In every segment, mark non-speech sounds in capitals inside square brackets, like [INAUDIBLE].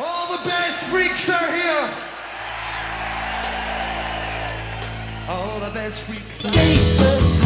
All the best freaks are here. All the best freaks are here.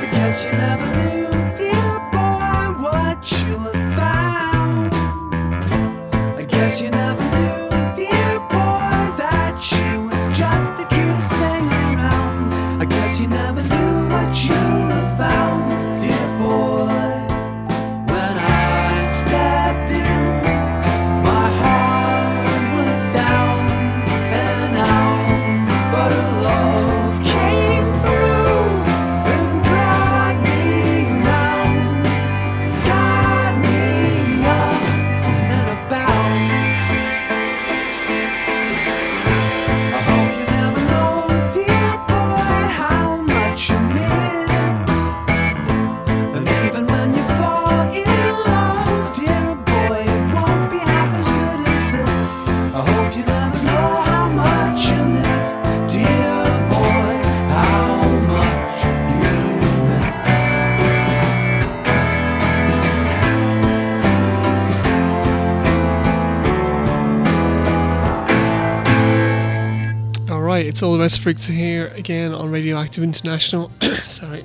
because you never knew. All the best freaks here again on Radioactive International. [COUGHS] Sorry.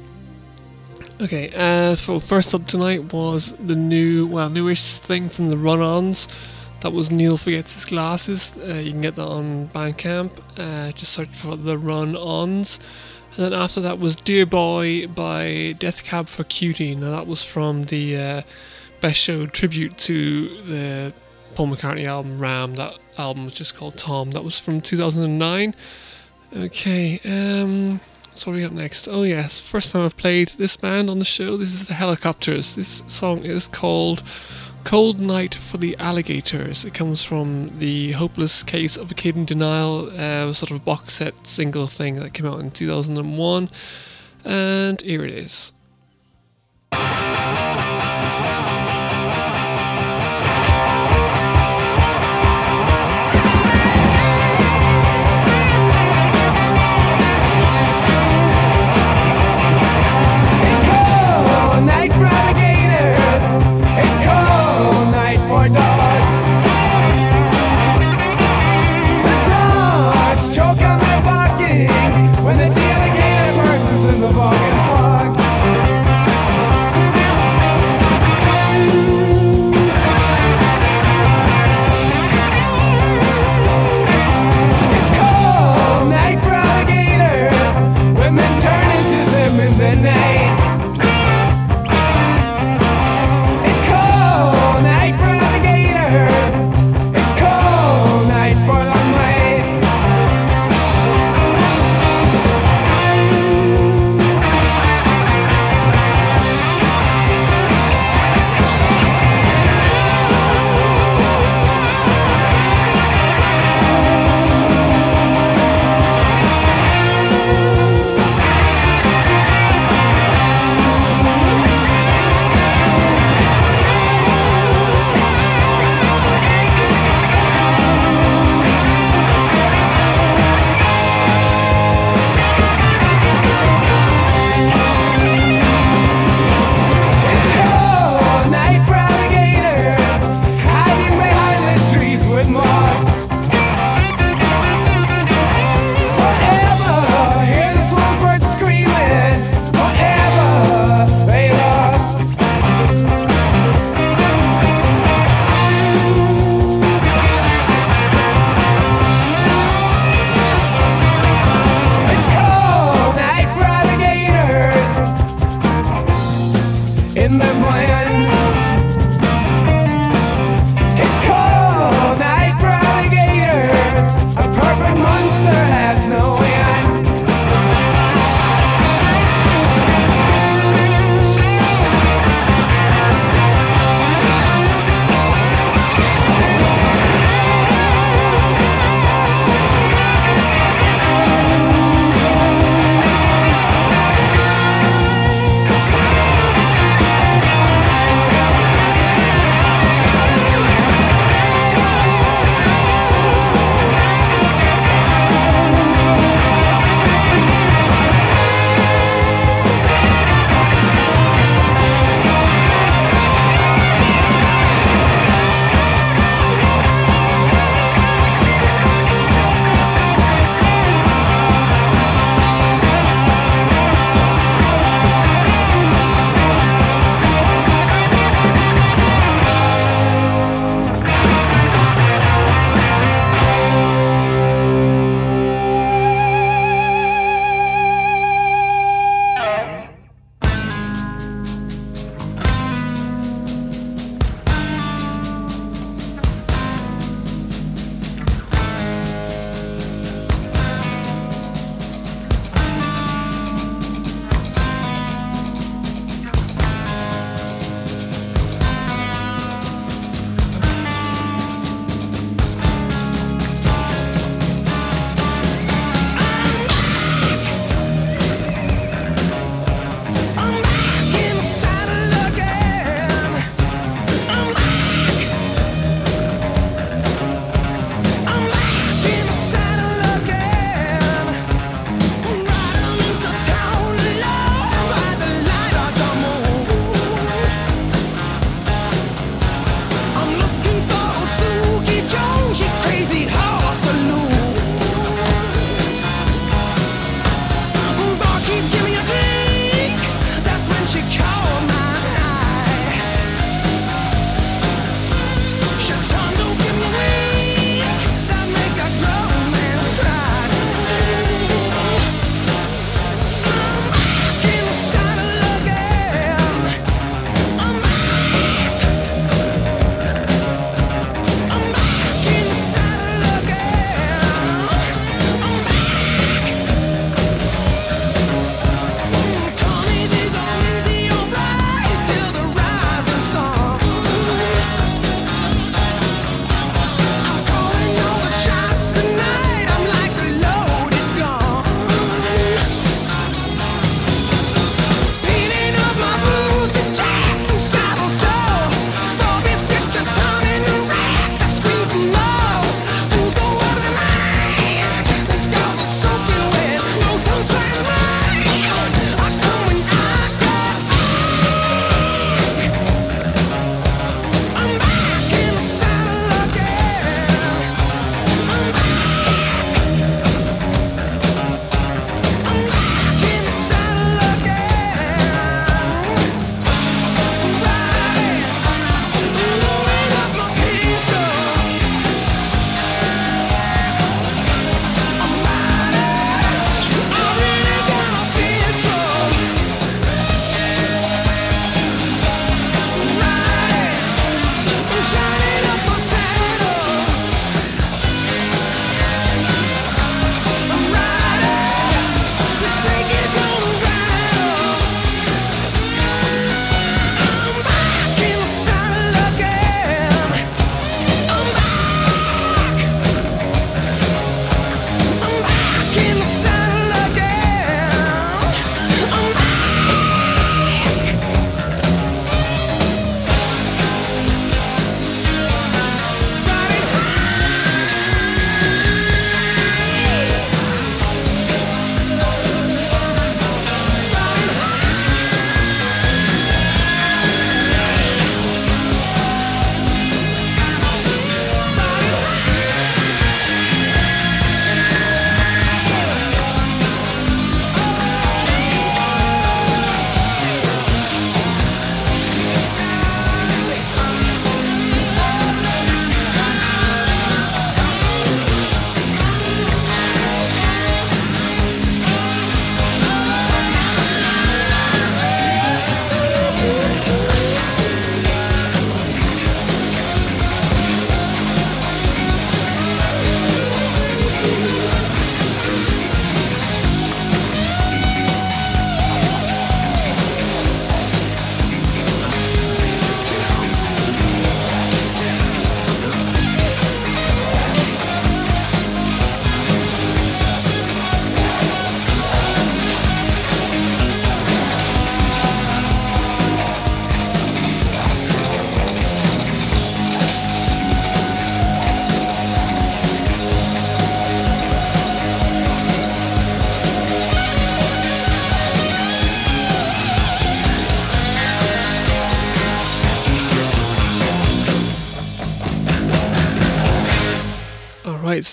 Okay, uh, so first up tonight was the new, well, newish thing from the Run Ons. That was Neil Forgets His Glasses. Uh, you can get that on Bandcamp. Uh, just search for the Run Ons. And then after that was Dear Boy by Death Cab for Cutie. Now that was from the uh, Best Show tribute to the Paul McCartney album Ram. That album was just called Tom. That was from 2009. Okay, um, so what do we got next? Oh yes, first time I've played this band on the show. This is the Helicopters. This song is called Cold Night for the Alligators. It comes from the Hopeless Case of a Kid in Denial, uh, sort of box set single thing that came out in 2001. And here it is.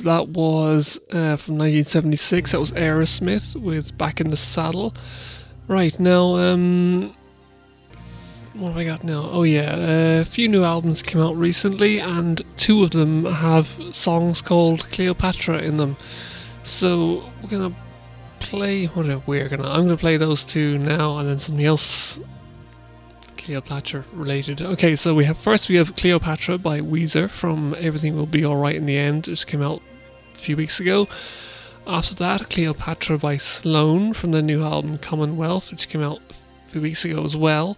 That was uh, from 1976. That was Aerosmith with Back in the Saddle. Right, now, um, what have I got now? Oh, yeah, a few new albums came out recently, and two of them have songs called Cleopatra in them. So we're gonna play. What are we're gonna? I'm gonna play those two now, and then something else Cleopatra related. Okay, so we have first we have Cleopatra by Weezer from Everything Will Be Alright in the End, which came out a few weeks ago. After that, Cleopatra by Sloan from the new album Commonwealth, which came out a few weeks ago as well.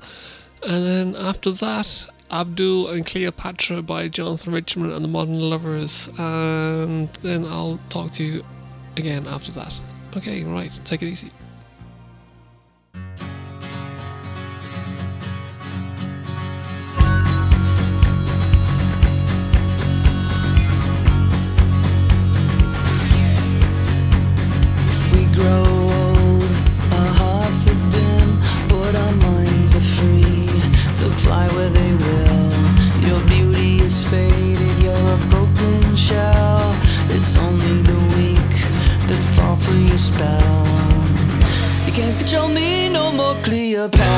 And then after that, Abdul and Cleopatra by Jonathan Richman and the Modern Lovers. And then I'll talk to you again after that. Okay, right, take it easy. More, Cleopatra.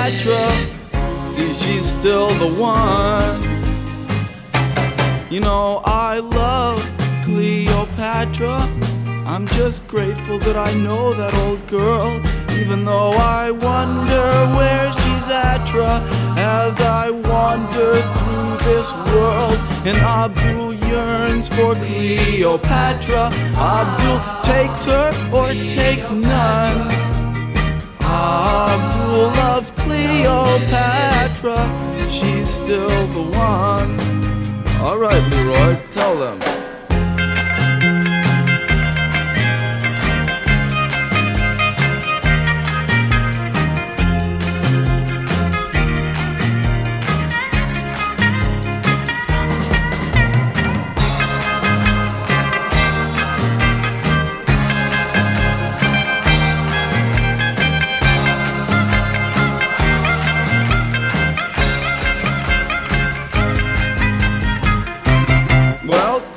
Cleopatra. See, she's still the one. You know, I love Cleopatra. I'm just grateful that I know that old girl, even though I wonder where she's at, as I wander through this world. And Abdul yearns for Cleopatra. Abdul takes her or takes none. Abdul loves Cleopatra. She's still the one. All right, Leroy, tell them.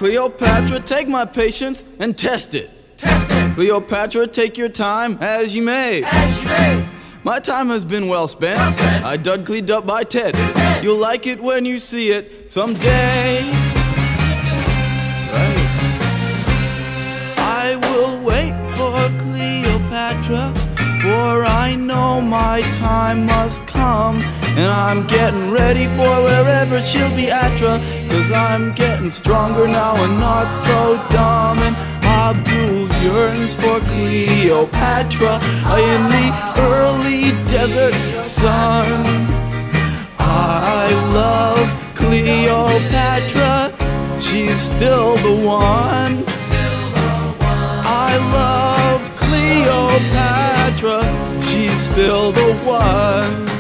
Cleopatra, take my patience and test it. Test it. Cleopatra, take your time as you may. As you may. My time has been well spent. Well spent. I dug cleaned up by Ted. Ted. You'll like it when you see it someday. Right. I will wait for Cleopatra, for I know my time must come. And I'm getting ready for wherever she'll be at, tra, cause I'm getting stronger now and not so dumb. And Abdul yearns for Cleopatra I in the early desert sun. I love Cleopatra. She's still the one. I love Cleopatra. She's still the one.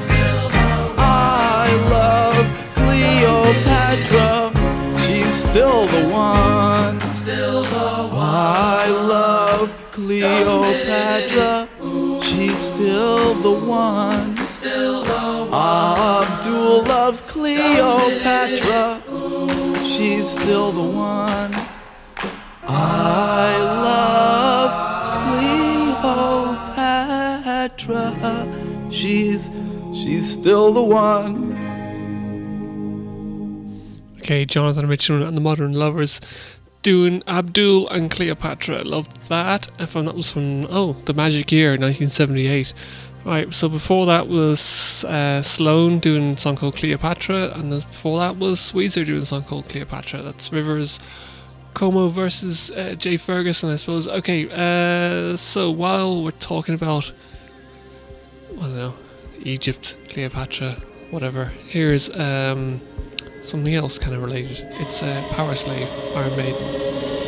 Still the one. Still the one. I love Cleopatra. She's still the one. Abdul loves Cleopatra. She's still the one. I love Cleopatra. She's she's still the one. Okay, Jonathan Richman and the Modern Lovers doing Abdul and Cleopatra. Love that. If that was from oh, the Magic Year, 1978. Right, so before that was uh, Sloan doing a song called Cleopatra, and before that was Weezer doing a song called Cleopatra. That's Rivers Cuomo versus uh, Jay Ferguson, I suppose. Okay, uh, so while we're talking about, I don't know, Egypt, Cleopatra, whatever, here's um, something else kind of related. It's uh, Powerslave, Iron Maiden.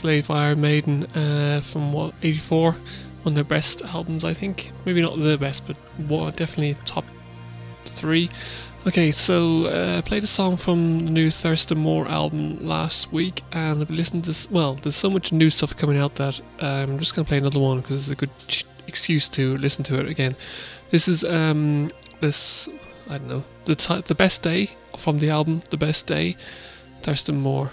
Slave Iron Maiden uh, from what '84, one of their best albums, I think. Maybe not the best, but what, definitely top three. Okay, so uh, I played a song from the new Thurston Moore album last week, and I've listened to well. There's so much new stuff coming out that um, I'm just gonna play another one because it's a good ch- excuse to listen to it again. This is um this I don't know the ti the best day from the album The Best Day, Thurston Moore.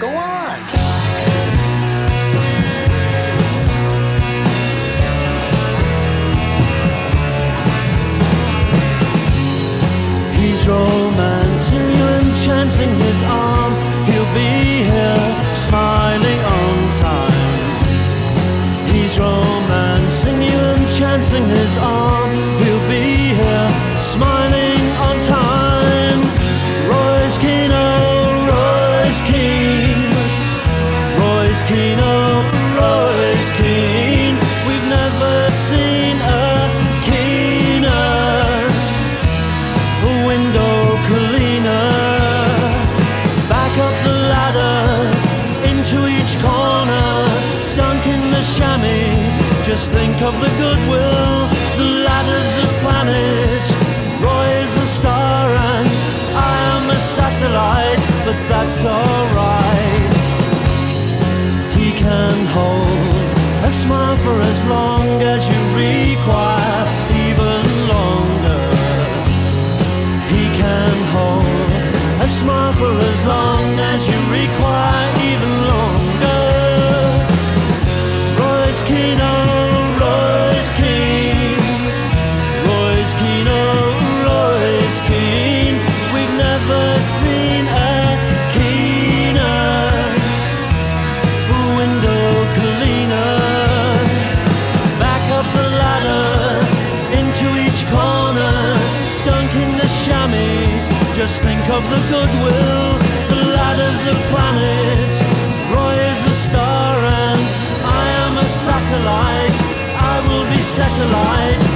Go on! the light.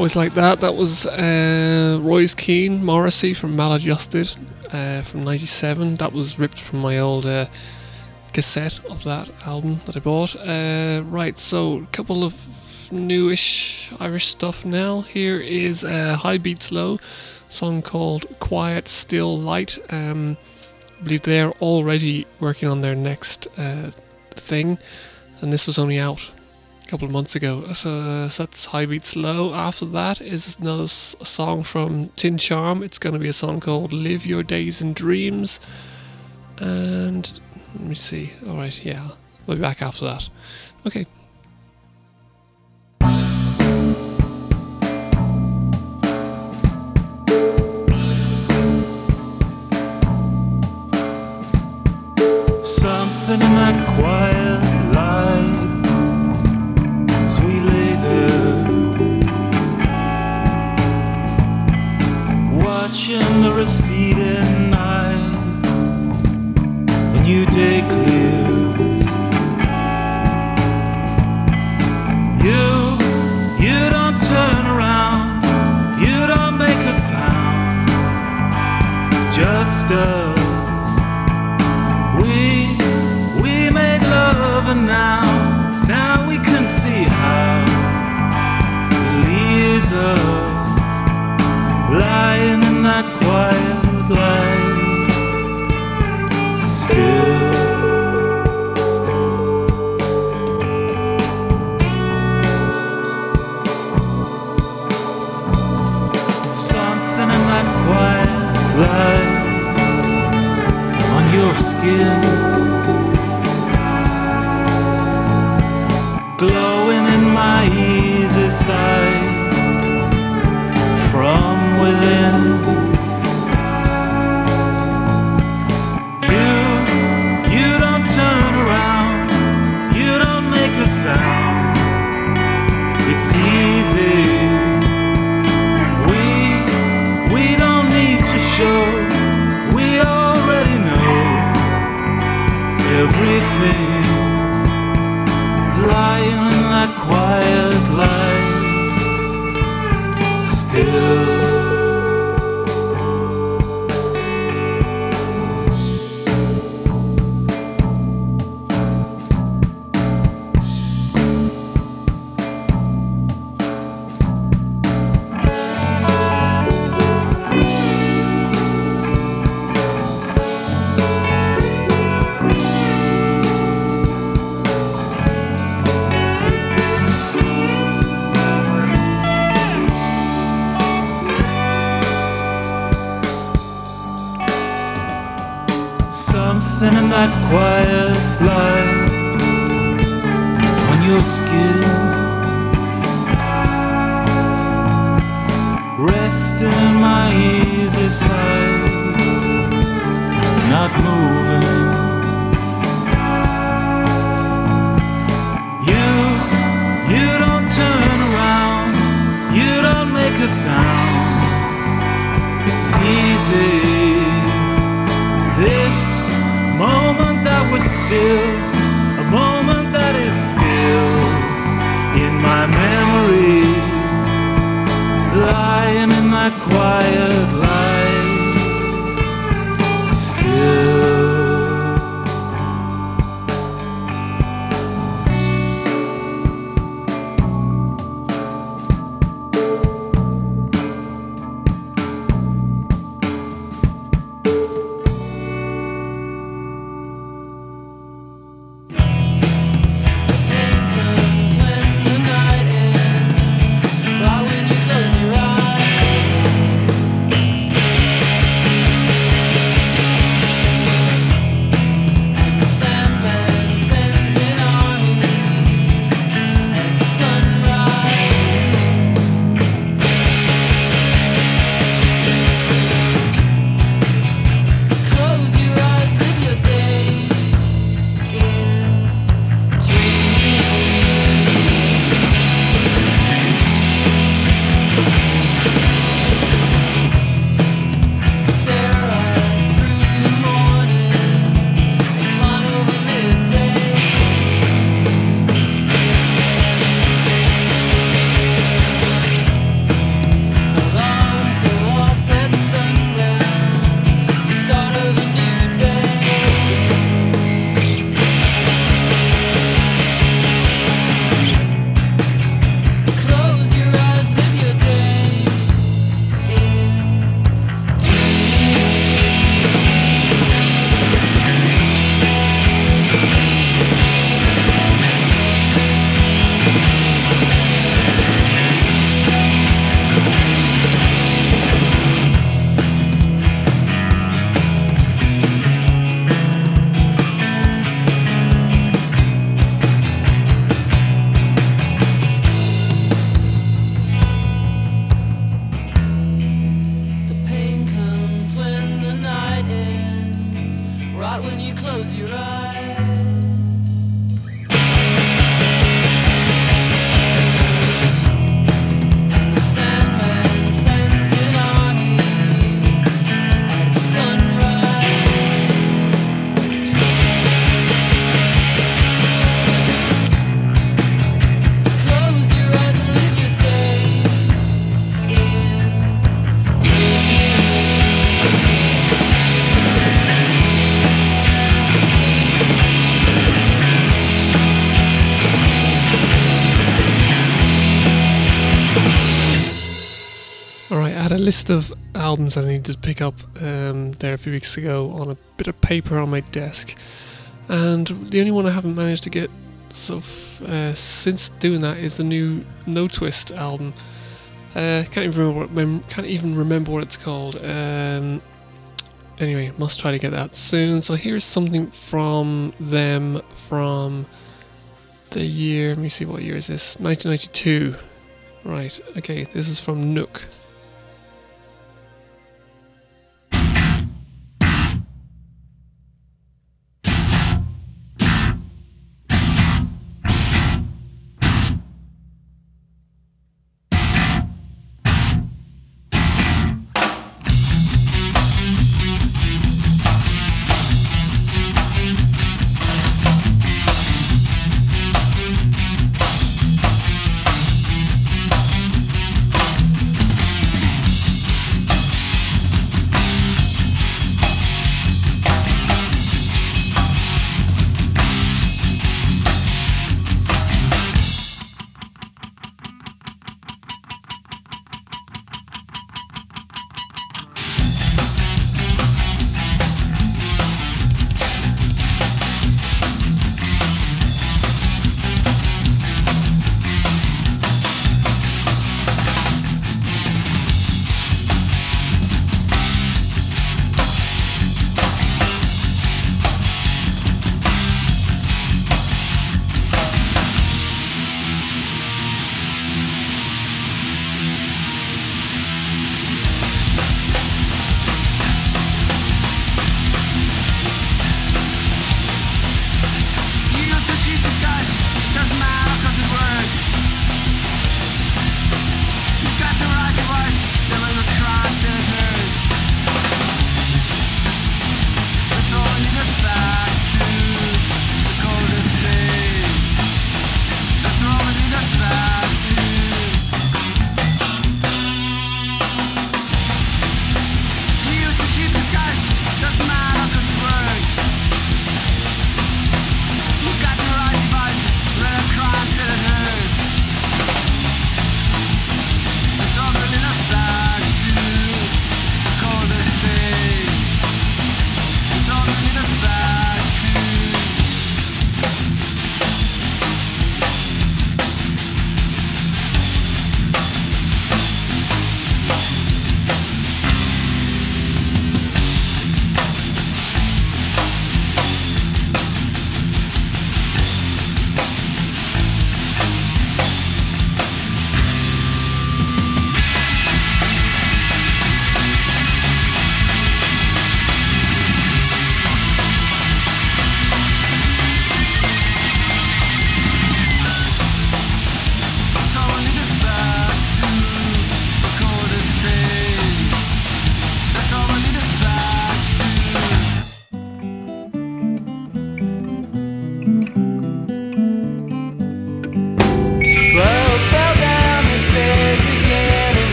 always like that. That was uh, Roy's Keen, Morrissey from Maladjusted uh, from '97. That was ripped from my old uh, cassette of that album that I bought. Uh, right, so a couple of newish Irish stuff now. Here is uh, High Beats Low, song called Quiet Still Light. Um, I believe they're already working on their next uh, thing, and this was only out couple of months ago. Uh, so, uh, so that's High Beats Low. After that is another s- song from Tin Charm. It's going to be a song called Live Your Days and Dreams. And let me see. All right, yeah. We'll be back after that. Okay. Everything. Lying in that quiet light. Still. List of albums that I needed to pick up um, there a few weeks ago on a bit of paper on my desk, and the only one I haven't managed to get so f- uh, since doing that is the new No Twist album. Uh, can't even remember what, mem- can't even remember what it's called. Um, anyway, must try to get that soon. So here's something from them from the year. Let me see what year is this? 1992. Right. Okay. This is from Nook.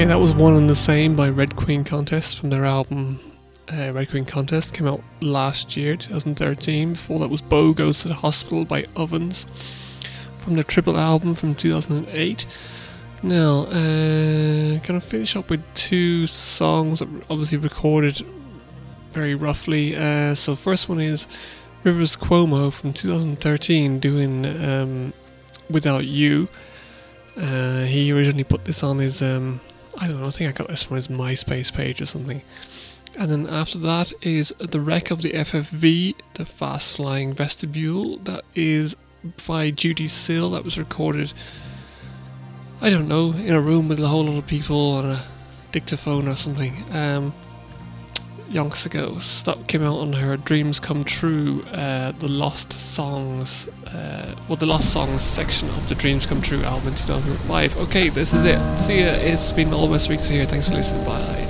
Okay, that was one and the same by Red Queen Contest from their album uh, Red Queen Contest. Came out last year, 2013. Before that was Bo Goes to the Hospital by Ovens from their triple album from 2008. Now, uh, gonna finish up with two songs that were obviously recorded very roughly. Uh, so, first one is Rivers Cuomo from 2013 doing um, Without You. Uh, he originally put this on his, um, I don't know, I think I got this from his MySpace page or something. And then after that is The Wreck of the FFV, the Fast Flying Vestibule. That is by Judee Sill. That was recorded, I don't know, in a room with a whole lot of people on a dictaphone or something. Um, yonks ago. So that came out on her Dreams Come True, uh, the Lost Songs, uh, well, the Lost Songs section of the Dreams Come True album in 2005. Okay, this is it. See ya. It's been all Best Freaks here. Thanks for listening. Bye.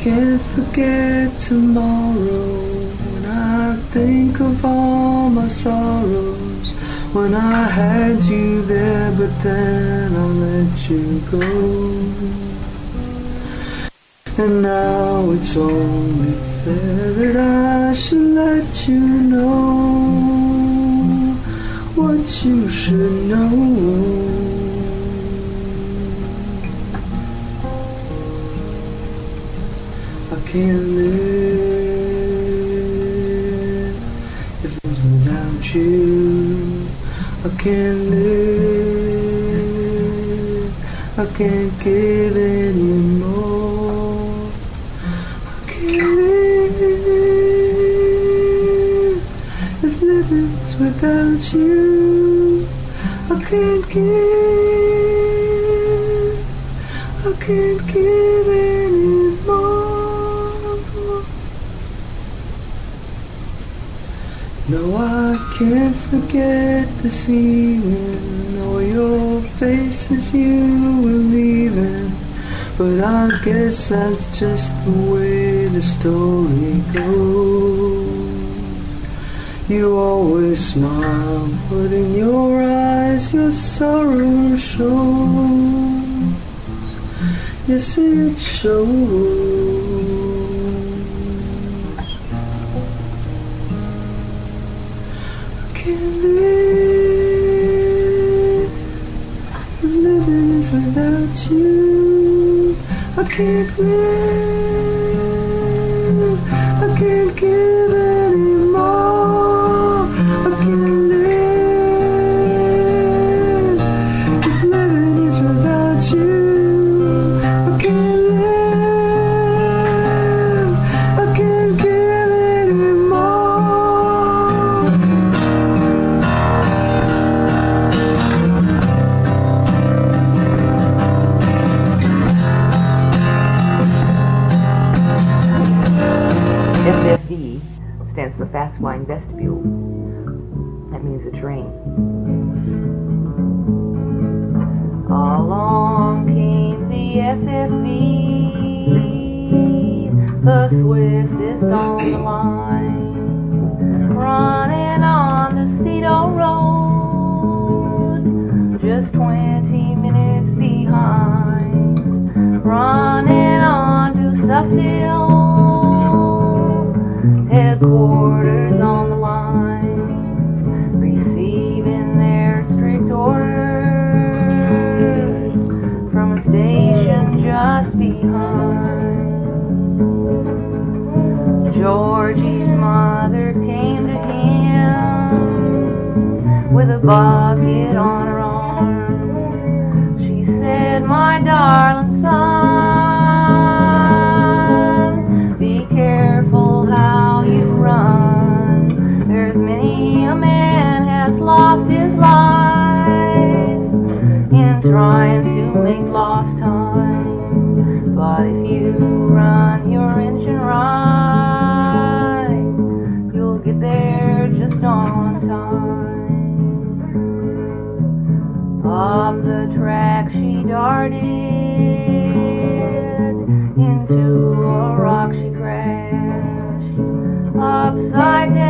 Can't forget tomorrow when I think of all my sorrows. When I had you there, but then I let you go. And now it's only fair that I should let you know what you should know. Can't live if it's without you. I can't live. I can't give anymore. I can't live if living's without you. I can't give. I can't give I can't forget this evening or your faces you were leaving. But I guess that's just the way the story goes. You always smile, but in your eyes your sorrow shows. Yes, it shows. I can't live. I can't give swiftest on the him From the track she darted into a rock she crashed upside down.